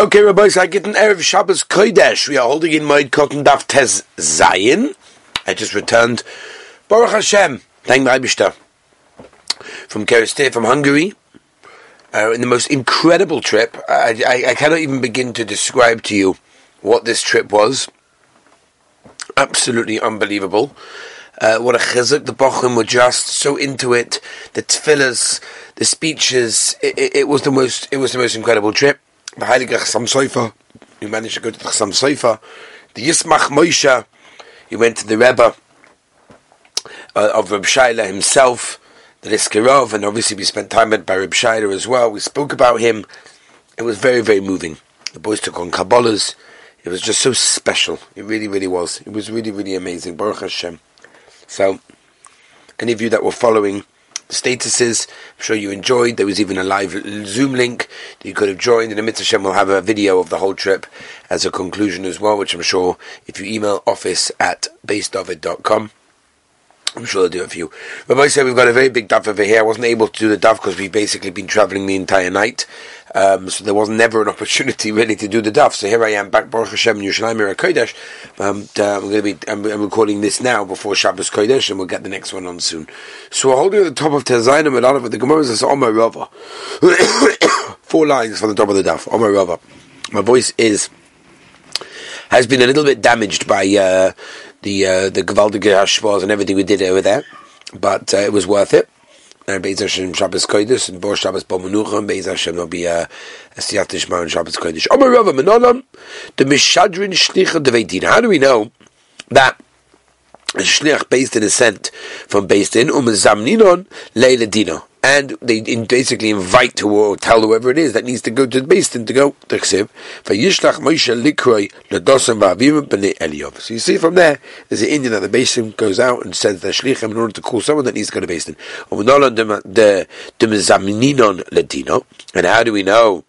Okay, Rabbi, so I get an Erev Shabbos Kodesh. We are holding in Moed Katan Daf Tez Zayin. I just returned. Baruch Hashem. Thank my Abishta. From Kerestir, from Hungary. Uh, in the most incredible trip. I, I, I cannot even begin to describe to you what this trip was. Absolutely unbelievable. Uh, what a chizuk. The Bochum were just so into it. The tefillahs, the speeches. It, it, it was the most. It was the most incredible trip the Heilige Chassam Sofer, you managed to go to the Chassam Sofer, the Yismach Moshe, you went to the Rebbe uh, of Reb Shaila himself, the Liskirov, and obviously we spent time at Reb Shaila as well. We spoke about him. It was very, very moving. The boys took on Kabbalahs. It was just so special. It really, really was. It was really, really amazing. Baruch Hashem. So, any of you that were following statuses. I'm sure you enjoyed. There was even a live Zoom link that you could have joined. And the Mitzvah Shem will have a video of the whole trip as a conclusion as well, which I'm sure if you email office at basedavid.com, I'm sure they'll do it for you. Rabbi said we've got a very big daf over here. I wasn't able to do the daf because we've basically been traveling the entire night. Um, so there was never an opportunity really to do the daf. So here I am back, Baruch Hashem, Yerushalayim Kodesh. Um, uh, I'm going to be, I'm, I'm, recording this now before Shabbos Kodesh and we'll get the next one on soon. So we're holding at the top of Tezayim and of the Gemara says, Omar Rava. Four lines from the top of the daf. Omar Rava. My voice is, has been a little bit damaged by, uh, the uh, the Gewaldige Hashvaz and everything we did over there, but uh, it was worth it. And Beis Hashem Shabbos Kodesh and Bor Shabbos Bo Menucha and Beis Hashem will be uh, a Siyat Tishma and Shabbos Kodesh. Omer Rava Menolam the Mishadrin Shlicha Deveidin. How do we know that? A shliach based in a sent from based in umazamninon leila dino and they basically invite to or tell whoever it is that needs to go to the basin to go to Chsiv. So you see from there, there's an Indian that the basin goes out and sends their shlichim in order to call someone that needs to go to basin. And how do we know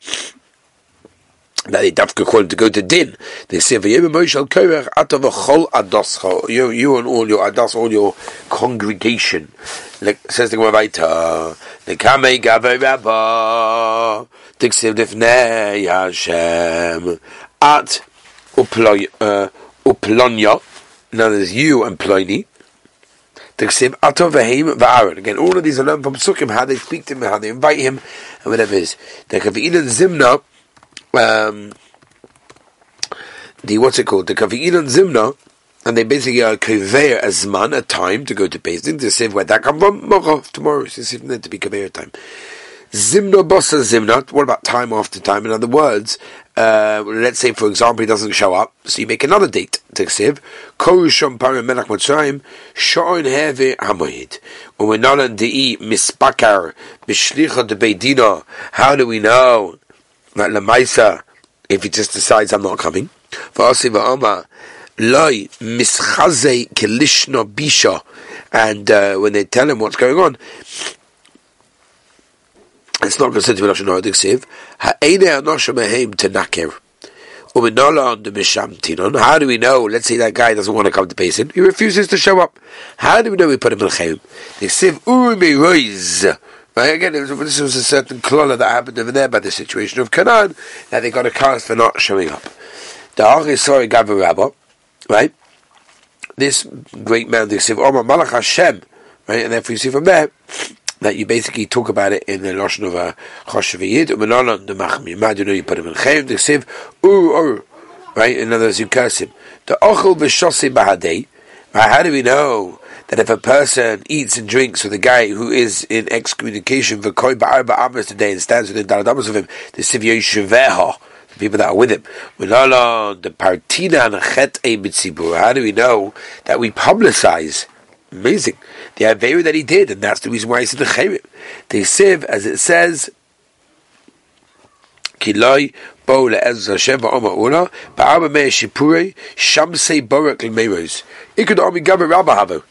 that they dafka call to go to din. They say. You, you and all your adas, all your congregation. Like says the Gemara Vaita, "Nekamei gavei rabba tiksiv lifnei Hashem at uh, uplonya." Now there's you and Pliny. Again, all of these are learned from Sukkim, how they speak to him, how they invite him, and whatever it is. Zimna um, the what's it called the kavi'in zimna, and they basically are kaveir as man a time to go to Beis Din to say where that come from. Mochav tomorrow is to be kaveir time. Zimna bossa zimna. What about time after time? In other words, uh, let's say for example he doesn't show up, so you make another date. Teksiv korusham parim melach mitzrayim shon heve hamoyid. When we're not on the mispakar b'shlicha de beidina, how do we know that lemaisa, if he just decides I'm not coming, loy bisha, and uh, when they tell him what's going on, it's not considered to be lashon. How do we know? Let's say that guy doesn't want to come to Beis Din. He refuses to show up. How do we know we put him in Chayim? Again, was, this was a certain klola that happened over there by the situation of Canaan, that they got a cast for not showing up. The Arisori Gavin Rabba, right? This great man, they say, Omar Malach Hashem, right? And therefore you see from there, that you basically talk about it in the Lashon of a Choshaviyid, Umanala, the Machmi, Madu, you put him in Chaim, they say, Ur, Ur, right? In other words, you curse him. The Ochel V'Shosi Bahadei, how do we know that if a person eats and drinks with a guy who is in excommunication for koi ba'arba amas today and stands within daladamas of him, the sivyo sheveha, the people that are with him. The partina How do we know that we publicize? Amazing. The Aveira that he did, and that's the reason why he said the Chayrim. They sieve, as it says, Kiloi bo le'ez Hashem va'oma ula, rabba.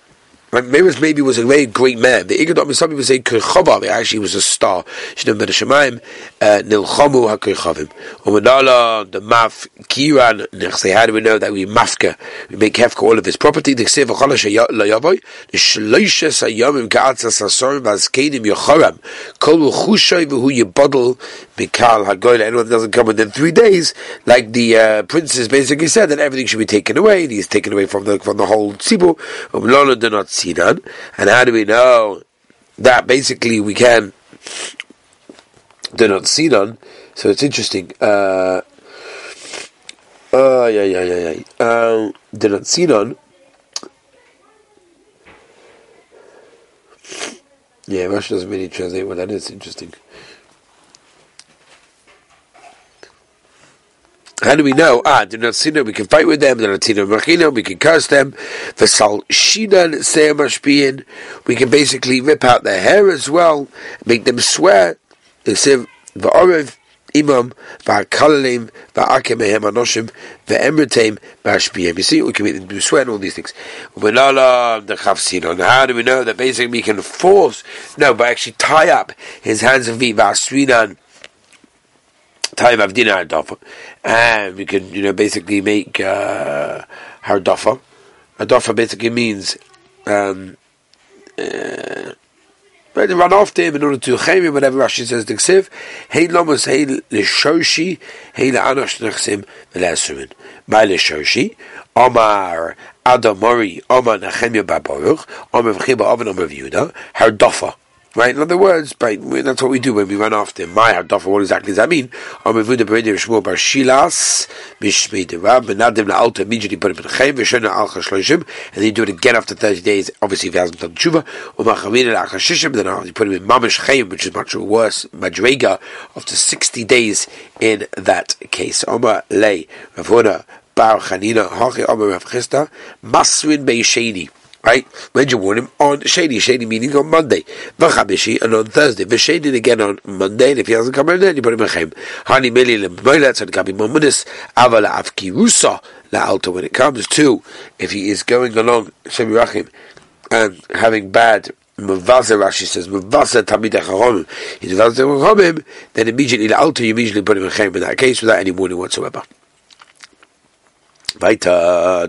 Meres maybe was a very great man. The Igadot, some people say Kirchava, actually was a star. Shinem ben Shemaim, uh, Nilchamu HaKirchavim. Umanala, the Maf, Kiran, Nechse, how do we know that we mafka, we make hefka all of his property? The Ksiv Achalash Layavoy, the Shloishes Hayamim Ka'atzas Asorim Vazkedim Yochoram, Kol Chushay V'hu Yibodel Mikal Hagoyla, anyone that doesn't come within three days, like the uh, basically said that everything should be taken away, and he's taken away from the from the whole Tzibu. do not. And how do we know that basically we can do not see none? So it's interesting. Uh, uh, yeah, yeah, yeah, yeah. Uh, do not see none. Yeah, Rashi doesn't really translate what that is. Interesting. How do we know? Ah, see. We can fight with them. They're not We can curse them. Mashpiyin. We can basically rip out their hair as well, make them swear. Imam anoshim. You see, we can make them swear and all these things. How do we know that basically we can force? No, but actually tie up his hands and feet v'asrinan time avdina hardafa, and we can you know basically make uh, hardafa. Hardafa basically means um, uh, right, run after him in order to chayim whatever Rashi says the ksiv. Hey lomas hey l'shoshi hey la'anosh nechsim v'le'asurin. My l'shoshi Omar Adamori Omar Nechemia Babaruch Omar V'chiba Oven Omar V'Yehuda Hardafa. Right? In other words, right, that's what we do when we run after him. My Hadafa, what exactly does that mean? Amavuda Beredi Shmuel Bar Shilas, Mishmei de Rab, Benadim La Alta, immediately put him in Al Chashloshim, and then you do it again after 30 days, obviously if he hasn't done Tshuva, Umachavin Al Chashishim, then you put him in Mamish Chem, which is much worse, Madrega, after 60 days in that case. Omar Lei, Ravona, Bar Chanina, Hachi Omar Rav Chisda, Maswin Beisheni. Right? When you warn him? On Shady. Shady meaning on Monday. Vachabishi, and on Thursday. Vashadin again on Monday, and if he hasn't come in, then you put him in Chaim. Hani Mili Lemboilat, and Gabi Momunis, Avala Afkirusa, La Alta, when it comes to, if he is going along, Shem Rachim, and having bad Mavaza Rashi says Mavaza Tamid Echachomim. He's Mavaza Echachomim. Then immediately the altar you immediately put him in Chaim in that case without any warning whatsoever. Weiter.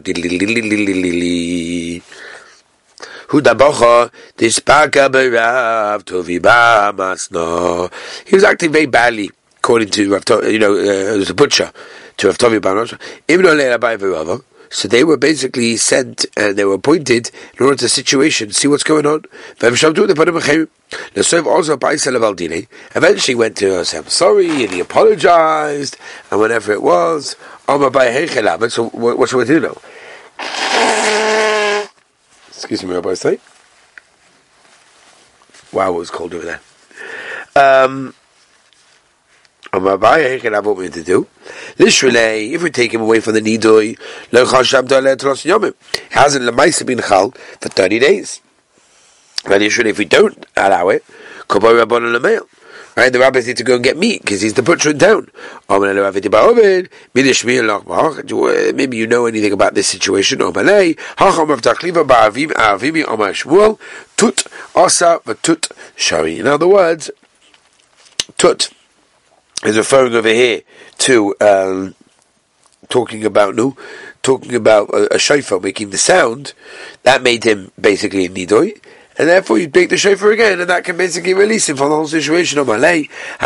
He was acting very badly, according to you know, uh, was a butcher to Rav Tovi Banos. So they were basically sent and they were appointed in order to situation, see what's going on. Eventually went to say, I'm sorry, and he apologized, and whatever it was, so what should we do now? Excuse me, Rabbi say. Wow, it was cold over there. Um, Rabbi, he can have what we need to do. Literally, if we take him away from the nidoi, yomim. Hasn't lemaisa been chal for thirty days. And literally, if we don't allow it, kobo rabban lemail. Right, the rabbis need to go and get meat because he's the butcher in town. Maybe you know anything about this situation. Tut tut. In other words, tut is referring over here to um, talking about no, talking about a, a shofar making the sound. That made him basically a nidoi and therefore you take the shofar again, and that can basically release him from the whole situation of Malay. It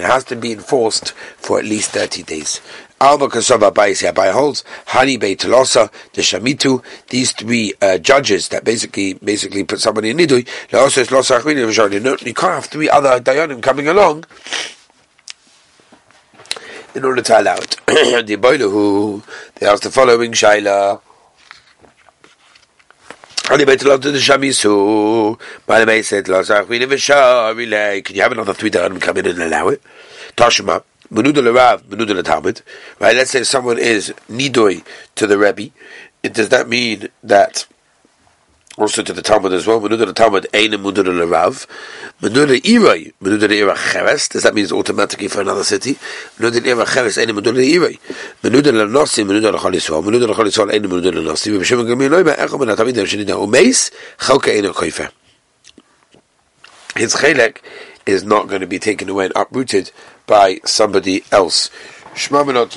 has to be enforced for at least 30 days. Alba Kasaba Baisi Abai holds, Hani Beit Telosa, the Shamitu, these three uh, judges that basically basically put somebody in Nidui, you can't have three other Dayanim coming along in order to allow it. the boiler who they asked the following shaila. Can you have another three dirham come in and allow it? Tashma, Menuda Larav, Menuda Talmud. Right, let's say someone is Nidoi to the Rebbe. It does that mean that also to the Talmud as well. Menuda the Talmud ein menuda lerav. Menuda iray menuda ira cheres. Does that mean it's automatically for another city? Menuda ira cheres ein menuda iray. Menuda lenosi menuda lechol yisrael. Menuda lechol yisrael ein menuda lenosi. V'b'shem gamim loy ba'echom ben atavid shenida umeis chalka ein koifer. His chelek is not going to be taken away and uprooted by somebody else. Shma menot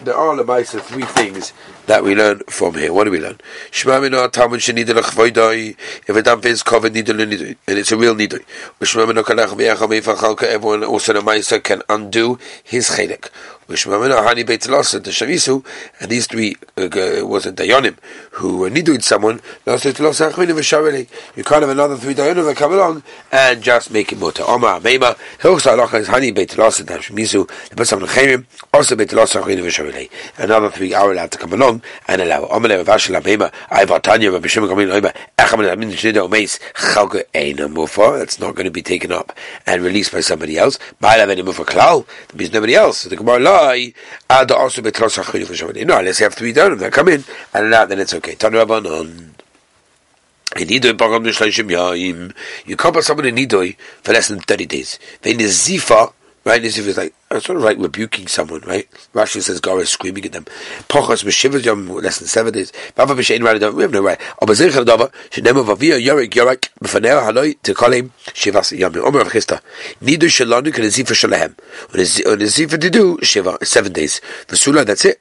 there are the Lamaisa three things that we learn from here. What do we learn? Shema Mino Talmud Shenidel Chvoidoi. If a damp is covered Nidel Nidui, and it's a real Nidui. Shema Mino Kalach V'Yacham Ifachalka. Everyone also the Maisa can undo his chedek. The and these three uh, was it Dayanim who were Niduid someone. You can't have another three Dayanim that come along and just make it mutter. Omar Meima Hilchsa Locha is Hani Beit Losa the Shemisu. They put some Chayim also Beit Losa Achmini V'Shaveli. Another three are allowed to come along and allow. Omar Vashel Meima Ayva Tanya Rabbi Shimon Gamin Loima Echam Amin Shnido Meis Chalka Eina Mufa. That's not going to be taken up and released by somebody else. Ba'alav Eina Mufa Klal. There means nobody else. The Gemara lie, Ada also betlos achinu Shabbat. No, unless you have to be done, they come in, and now then it's okay. Tanu Rabbanon. You can't someone in Nidoi for less than 30 days. The Zifa, right? As if it's like it's sort of like rebuking someone, right? Rashi says God is screaming at them. Pochas b'shivas yom less than seven days. Bava b'shein right We have no right. Aber zeh dava shenema vavia yorik yorik b'fanei call him shivas yom. Omer Chisda. Nidu shalonu can zifa shalahem. When zifa to do shiva seven days. V'sula that's it.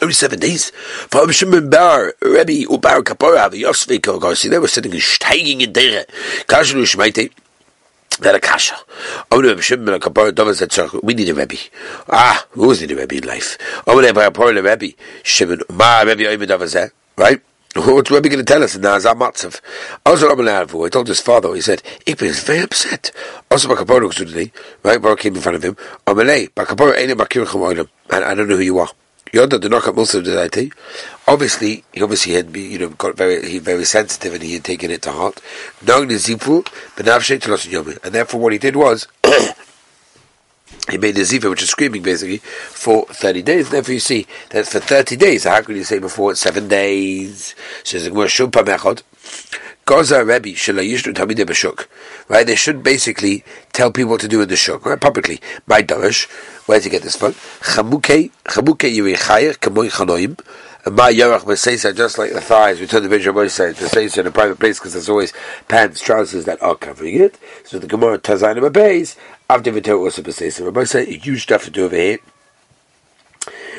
Only seven days. For Shimon Bar, Rebbe, Ubar Kapora, the Yosvik, guys, they were sitting and steiging in there. Kashlu Shmaite. That a kasha. Omne Shimon Kapora Dova said, we need a Rebbe. Ah, who was need a Rebbe in life? Omne Kapora Rebbe, Shimon, Ma Rebbe Oime Dova right? What's Rebbe going to tell us now? Zamatzav. Also, Rabbi I told his father, he said, Ipe is very upset. Also, Bakaporo was today, right? Barak came in front of him. Amalei, Bakaporo ain't Bakir Chamoilam. And I don't know who you are. Yoda the knock also did Obviously, he obviously had been, you know got very he very sensitive and he had taken it to heart. And therefore what he did was he made the ziva, which is screaming basically, for 30 days. Therefore, you see that for 30 days, how could you say before it's seven days? So Goza Rebbe Shalayishnu Tamide Bashuk. Right? They should basically tell people what to do in the shuk, right? Publicly. My Darash. Where to get this from? Chamuke Chamuke Yirichayer Kamoy Chanoim. My Yarach Beseisa, just like the thighs, we turn the Bishop says Beseisa in a private place because there's always pants, trousers that are covering it. So the Gemara Tazanim Abayz, after Vito also. Rabbi say huge stuff to do over here.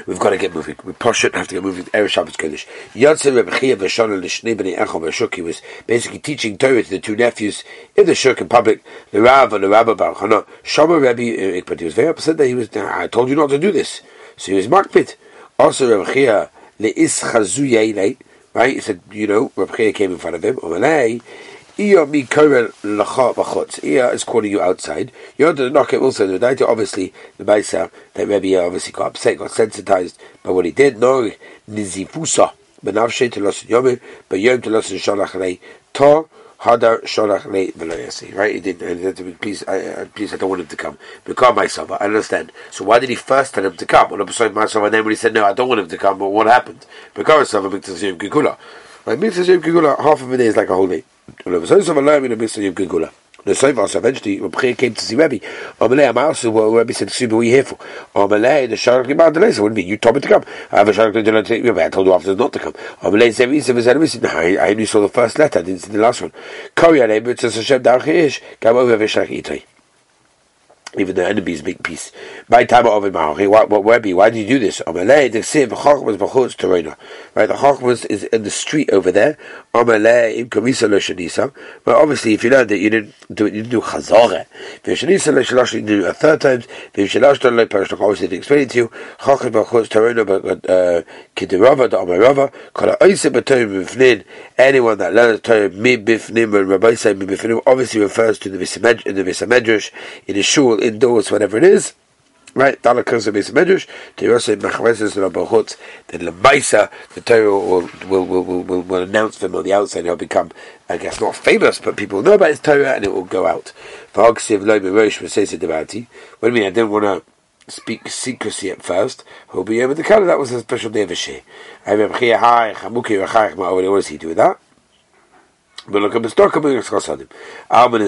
We've got to get moving. We push it, have to get moving. Erev Shabbos Kodesh. Yatzer Rebbe Chia v'Shana l'shnei b'nei Echol v'Shuk. He was basically teaching Torah to the two nephews in the Shuk in public. The Rav and the Rabbi Baruch Hana. Shama Rebbe, uh, but he was very upset that he was. I told you not to do this. So he was makpit. Also Rebbe Chia le'is chazu Right? He said, you know, Rebbe Chia came in front of him. Iya mi b'chutz. Iya is calling you outside. Knock it also the night. Obviously, the Maisa that Rebbe obviously got upset, got sensitized by what he did. No nizifusa benavshe to los yomi, but yom to los shalach lei hadar shalach lei veloyasi. Right? He did. And please, I, please, I don't want him to come. Become myself. I understand. So why did he first tell him to come? Well, I'm myself, and then when he said no, I don't want him to come. But what happened? Become myself. Because Yom Kikula. Right? Mitzvah Yom Kikula. Half of a day is like a whole day. Was soll man lernen in der Mitzvah Yom Gigula? The Soivas eventually Rabbi came to see Rebbe. Amalei Amasu, well, Rebbe said, "Super, what are you here for?" Amalei, the Sharak Liman Delay. What do you mean? You told me to come. I have a Sharak Liman I told you after not to come. Amalei said, "He said, no, I only saw the first letter. I didn't see the last one." Kari Alei, but it's a Hashem Darch Ish. Come over, Vishach Itay even the enemies make peace. My time of Mahachi, what what why did you do this? Amalei, the Siv, Chachmas Bachutz Torena. Right, the Chachmas is in the street over there. Amalei, Im Kamisa Lo But obviously, if you learned that you didn't do it, you didn't do Chazore. If Shanisa Lo Shanish, you do it a third time. If Shanash Don Lo Perish, obviously didn't explain it to you. Chachmas Bachutz Torena, but uh, Kidirava, the Amarava, Kala Oise Bifnin, anyone that learns Torah, Mi Bifnim, and Rabbi say Mi Bifnim, obviously refers to the Visamedrash, in the shul, indoors, whatever it is. Right, Dalakas of Medrash, Tirose Machveses and Abachutz, then Lemaisa, the Torah will, will, will, will, will announce them on the outside, he'll become, I guess, not famous, but people know about his Torah and it will go out. V'hagsiv Lo Merosh V'seis Devati, what do you mean, I didn't want to speak secrecy at first, who'll be able to that was a special day of a. I remember, what does he do with that? But at the of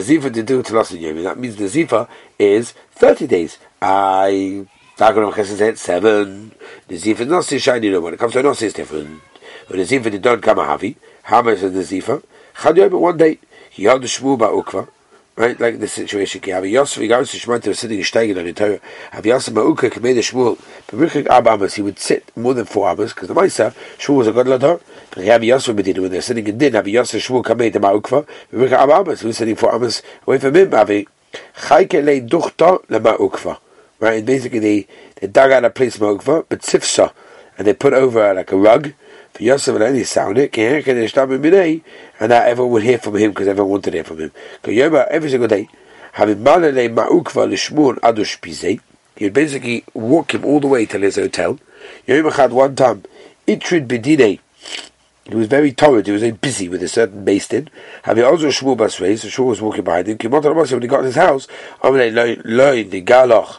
Zifa to do Telasin. That means the Zifa is 30 days. I Dagon Chesed said seven. The Zifa is not so shiny no when it comes to not it's different. When the Zifa did not come a Havi, much is the Zifa? Chad Yom one day, he had the Shmu Ukva, right? Like the situation. Ki Havi Yosef, he goes to Shemanta, was sitting steiging on the Torah. Havi Yosef Ma'uka, Kamei the Shmuel, B'Richik Ab Amas, he would sit more than four Amas, because the Maisa, Shmuel was a good Lador. But Havi Yosef Medina, when they're sitting in Din, Havi Yosef Shmuel Kamei the Mar Ukva, B'Richik Ab Amas, he was sitting four Amas away from him, Havi Chayke Le Duchta Le Mar Ukva. Right, and basically they, they dug out a place Mar Ukva, but Tzifsa, and they put over like a rug, for Yosef and only sound it, and that everyone would hear from him because everyone wanted to hear from him. Every single day, he would basically walk him all the way to his hotel. Had one time, Itrid Bedine, he was very torrid, he was busy with a certain based in. Having also Shmuel Basrei, so Shmuel was walking behind him. When he got in his house, Amalei Loin, the Galoch,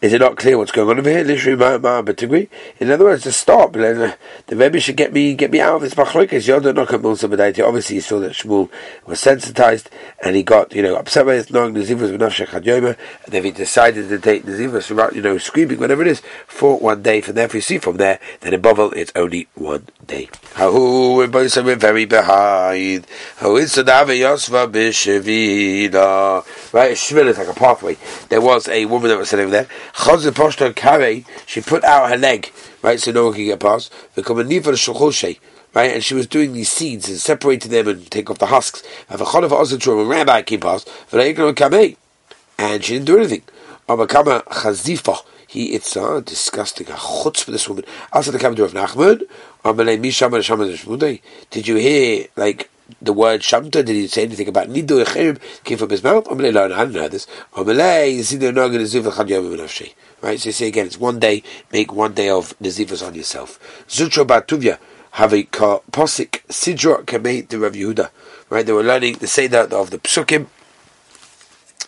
is it not clear what's going on over here? Literally, my degree. In other words, to stop. Uh, the Rebbe should get me get me out of this machlokas. Yoda not Obviously, he saw that Shmuel was sensitized, and he got you know upset by his knowing Nazivas with Nafshach and then he decided to take Nazivas, you know, screaming whatever it is, for one day. From there, if you see from there, then in Bovel it's only one day. How we're both we're very behind. How is Sadava Yosva? Right, Shvil is like a pathway. There was a woman that was sitting over there. Chazir Poshto Kare, she put out her leg, right, so no one can get past. Become a Niva Shulchoshe, right, and she was doing these seeds and separating them and take off the husks. And Chadav Ozatrum, a rabbi came past, and she didn't do anything. Amakama Chazifa, he, it's uh, disgusting, a chutz for this woman. After the coming of Nachman, did you hear, like, the word Shamta, did he say anything about Nidu Echim came from his mouth? I didn't know this. Amalei, Yisidu Noga Neziv Chad Yom Menafshi. Right, so you say again, it's one day, make one day of Nezivas on yourself. Zutro Batuvia, have a posik Sidra Kamei the Rav Yehuda. Right, they were learning the Seder of the Psukim,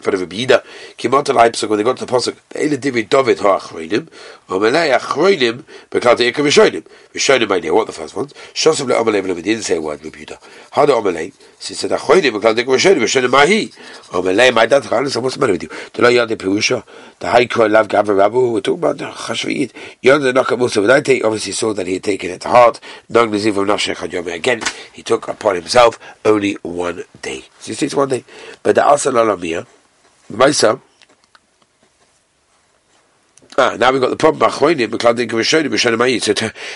for the Rebbe Kimot Pesach, when they got to the Pesach, Eile Divi David ha'achroinim, Omelei achroinim, Bekal Te'eker Rishonim. Rishonim idea, what the first ones? Shosov le'omelei, but didn't say a word, Rebbe Yehuda. How do Omelei? So he said, achroinim, Bekal Te'eker Rishonim, Rishonim mahi. Omelei, my dad, Chanis, what's the matter with you? The lo yad Perusha, the high court love Gavra Rabu, we're talking about Chashviyit. Yad the Nakamusa, but I take, obviously saw that he had taken it to heart, Nog Neziv of Nafshech HaYom. Again, he took upon himself only one day. So you see, it's one day. But the Asal Alamiyah, Maisa. Ah, now we've got the problem. So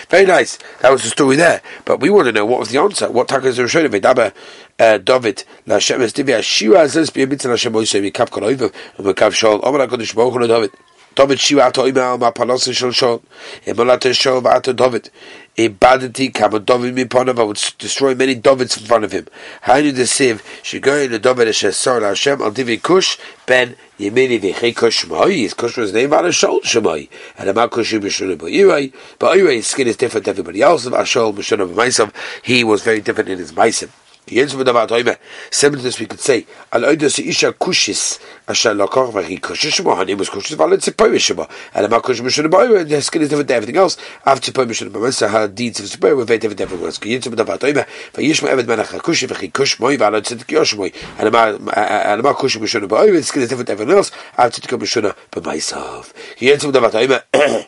very nice. That was the story there. But we want to know what was the answer. What taka is the Rishonim? Vedaba uh, David la Shem Estivia Shira Azes Biyamitzin Hashem Moisei Mikav Kol Oivav Mikav Shol Omer HaKadosh Baruch Hu David David Shira Ato Ima Al Ma'Panos Shol Shol Imolat Shol V'Ato David. Ibadati Kama David Miponav I would destroy many Davids in front of him. How do should go in the David Asher Sar Hashem Al Divi Kush Ben Yemini V'Chei Kush Shmoi his Kush was named out of Shol Shmoi and Amar Kush But anyway but his skin is different to everybody else. Of Ashol Mishunah B'Maisav he was very different in his Maisim This, we could say, Al Oidos Isha Kushis, Asher Lokor, Vahi Kushish Shema, her name was Kushis, Valet Tzipoy Shema, and Amar Kush Mishun Boy, and the skin is different to everything else. After Boy, so her deeds of Tzipoy were very different to everyone else. Yinzim Davat Oime, Vayishma Evet Menach Kushi, Vahi Kush Moy, Valet Tzitik Yosh Moy, and Amar Kush Mishun Boy, the skin is different to everyone else. After Mishun Boy, myself. Yinzim Davat Oime,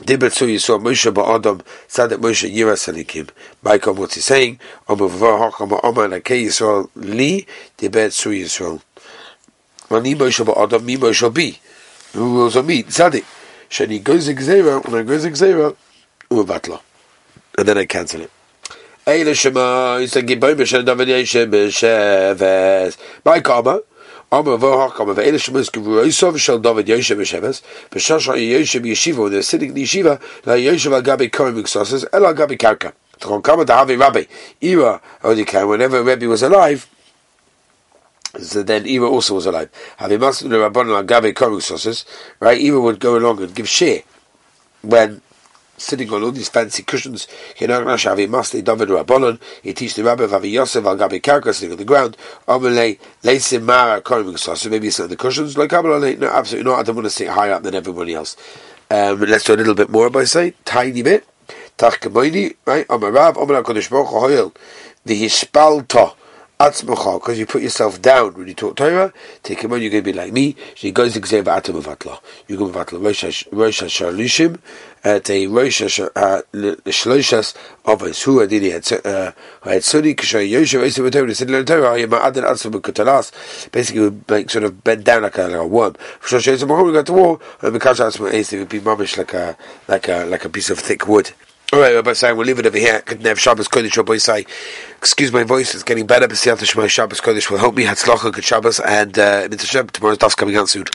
Dibet so you saw Moshe ba'adam said that Moshe yiras alikim. Michael, what's he saying? Omer v'var hakam omer lakei Yisrael li dibet so Yisrael. Ani Moshe ba'adam mi Moshe bi. Who was on me? Tzadik. Shani goes gzera, when I goes gzera, uvatla. And then I cancel it. Eile Shema, he said, Giboy B'Shem David Yeshem B'Sheves. My when they're sitting in the yeshiva La Yoshev Al Gabi Kohen El Al Karka Tchon Kama Dahavi Rabbi whenever Rebbe was alive so then Eva also was alive. Having right Eva would go along and give share when sitting on all these fancy cushions. He David Rabbanon. He teach the rabbi of Avi Yosef al Gabi Karka sitting on the ground. Amalei Leisim Mara Korim So maybe it's on the cushions. Like Kabbalah, no, absolutely not. I don't want to sit higher up than everybody else. Um, let's do a little bit more by say, tiny bit. Tach right? Amarav, Amar HaKadosh Baruch Hu, the atzmacha, because you put yourself down when you talk Torah, take him on, you're going to be like me. She goes to Gzev Atam Avatla. You're going to Avatla Rosh Hashalishim, at a Rosh uh, Shloshas of his who Adini had Sunni uh, Kishay Yoshev Esav Torah, said Learn Torah, I am Adan Atzma Kutalas, basically like sort of bend down like a, like a worm. Shosh Esav we got to war, and Mikash Atzma Esav would be mamish like a, like a, like a piece of thick wood. All right, Rabbi saying we'll leave it over here. Couldn't have Shabbos Kodesh. Rabbi say, excuse my voice, it's getting better. But see after Shabbos Kodesh will help me. Hatzlacha, good Shabbos, and uh, tomorrow's daf's coming out soon.